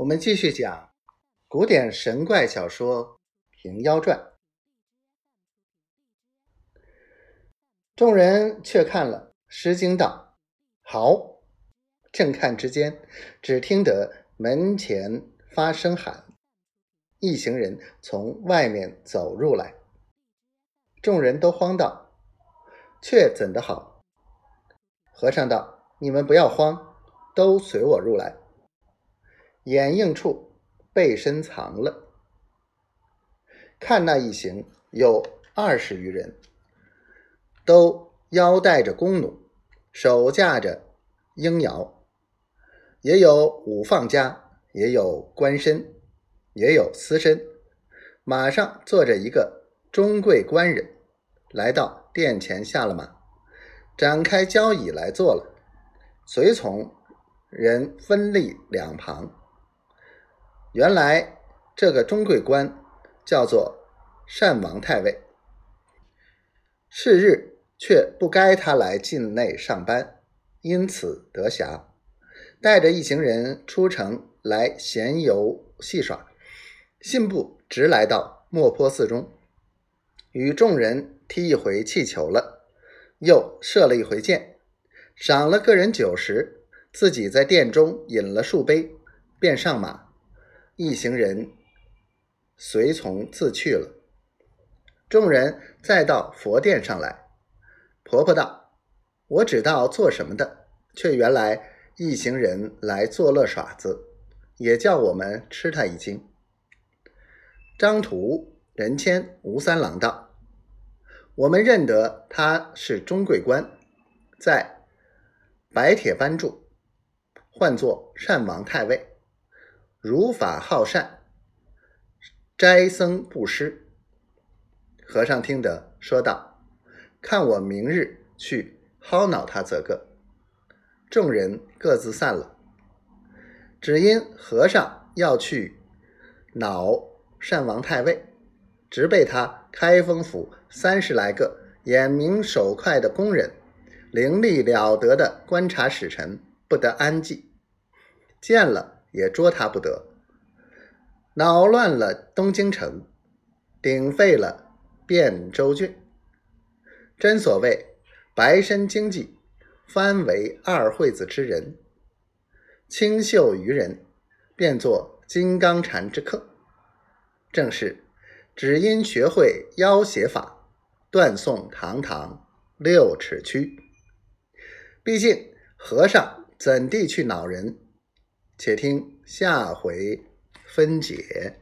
我们继续讲古典神怪小说《平妖传》。众人却看了，诗惊道：“好！”正看之间，只听得门前发声喊，一行人从外面走入来。众人都慌道：“却怎的好？”和尚道：“你们不要慌，都随我入来。”掩映处背身藏了。看那一行有二十余人，都腰带着弓弩，手架着鹰摇，也有五放家，也有官绅，也有私绅。马上坐着一个中贵官人，来到殿前下了马，展开交椅来坐了。随从人分立两旁。原来这个中贵官叫做单王太尉，是日却不该他来境内上班，因此得暇，带着一行人出城来闲游戏耍，信步直来到莫坡寺中，与众人踢一回气球了，又射了一回箭，赏了个人酒食，自己在殿中饮了数杯，便上马。一行人随从自去了。众人再到佛殿上来，婆婆道：“我只道做什么的，却原来一行人来作乐耍子，也叫我们吃他一惊。”张图、任谦、吴三郎道：“我们认得他是中贵官，在白铁班住，唤作善王太尉。”如法好善，斋僧布施。和尚听得，说道：“看我明日去薅恼他则个。”众人各自散了。只因和尚要去恼善王太尉，直被他开封府三十来个眼明手快的工人，伶俐了得的观察使臣不得安济，见了。也捉他不得，恼乱了东京城，鼎废了汴州郡。真所谓白身经济，翻为二惠子之人，清秀于人，变作金刚禅之客。正是只因学会妖邪法，断送堂堂六尺躯。毕竟和尚怎地去恼人？且听下回分解。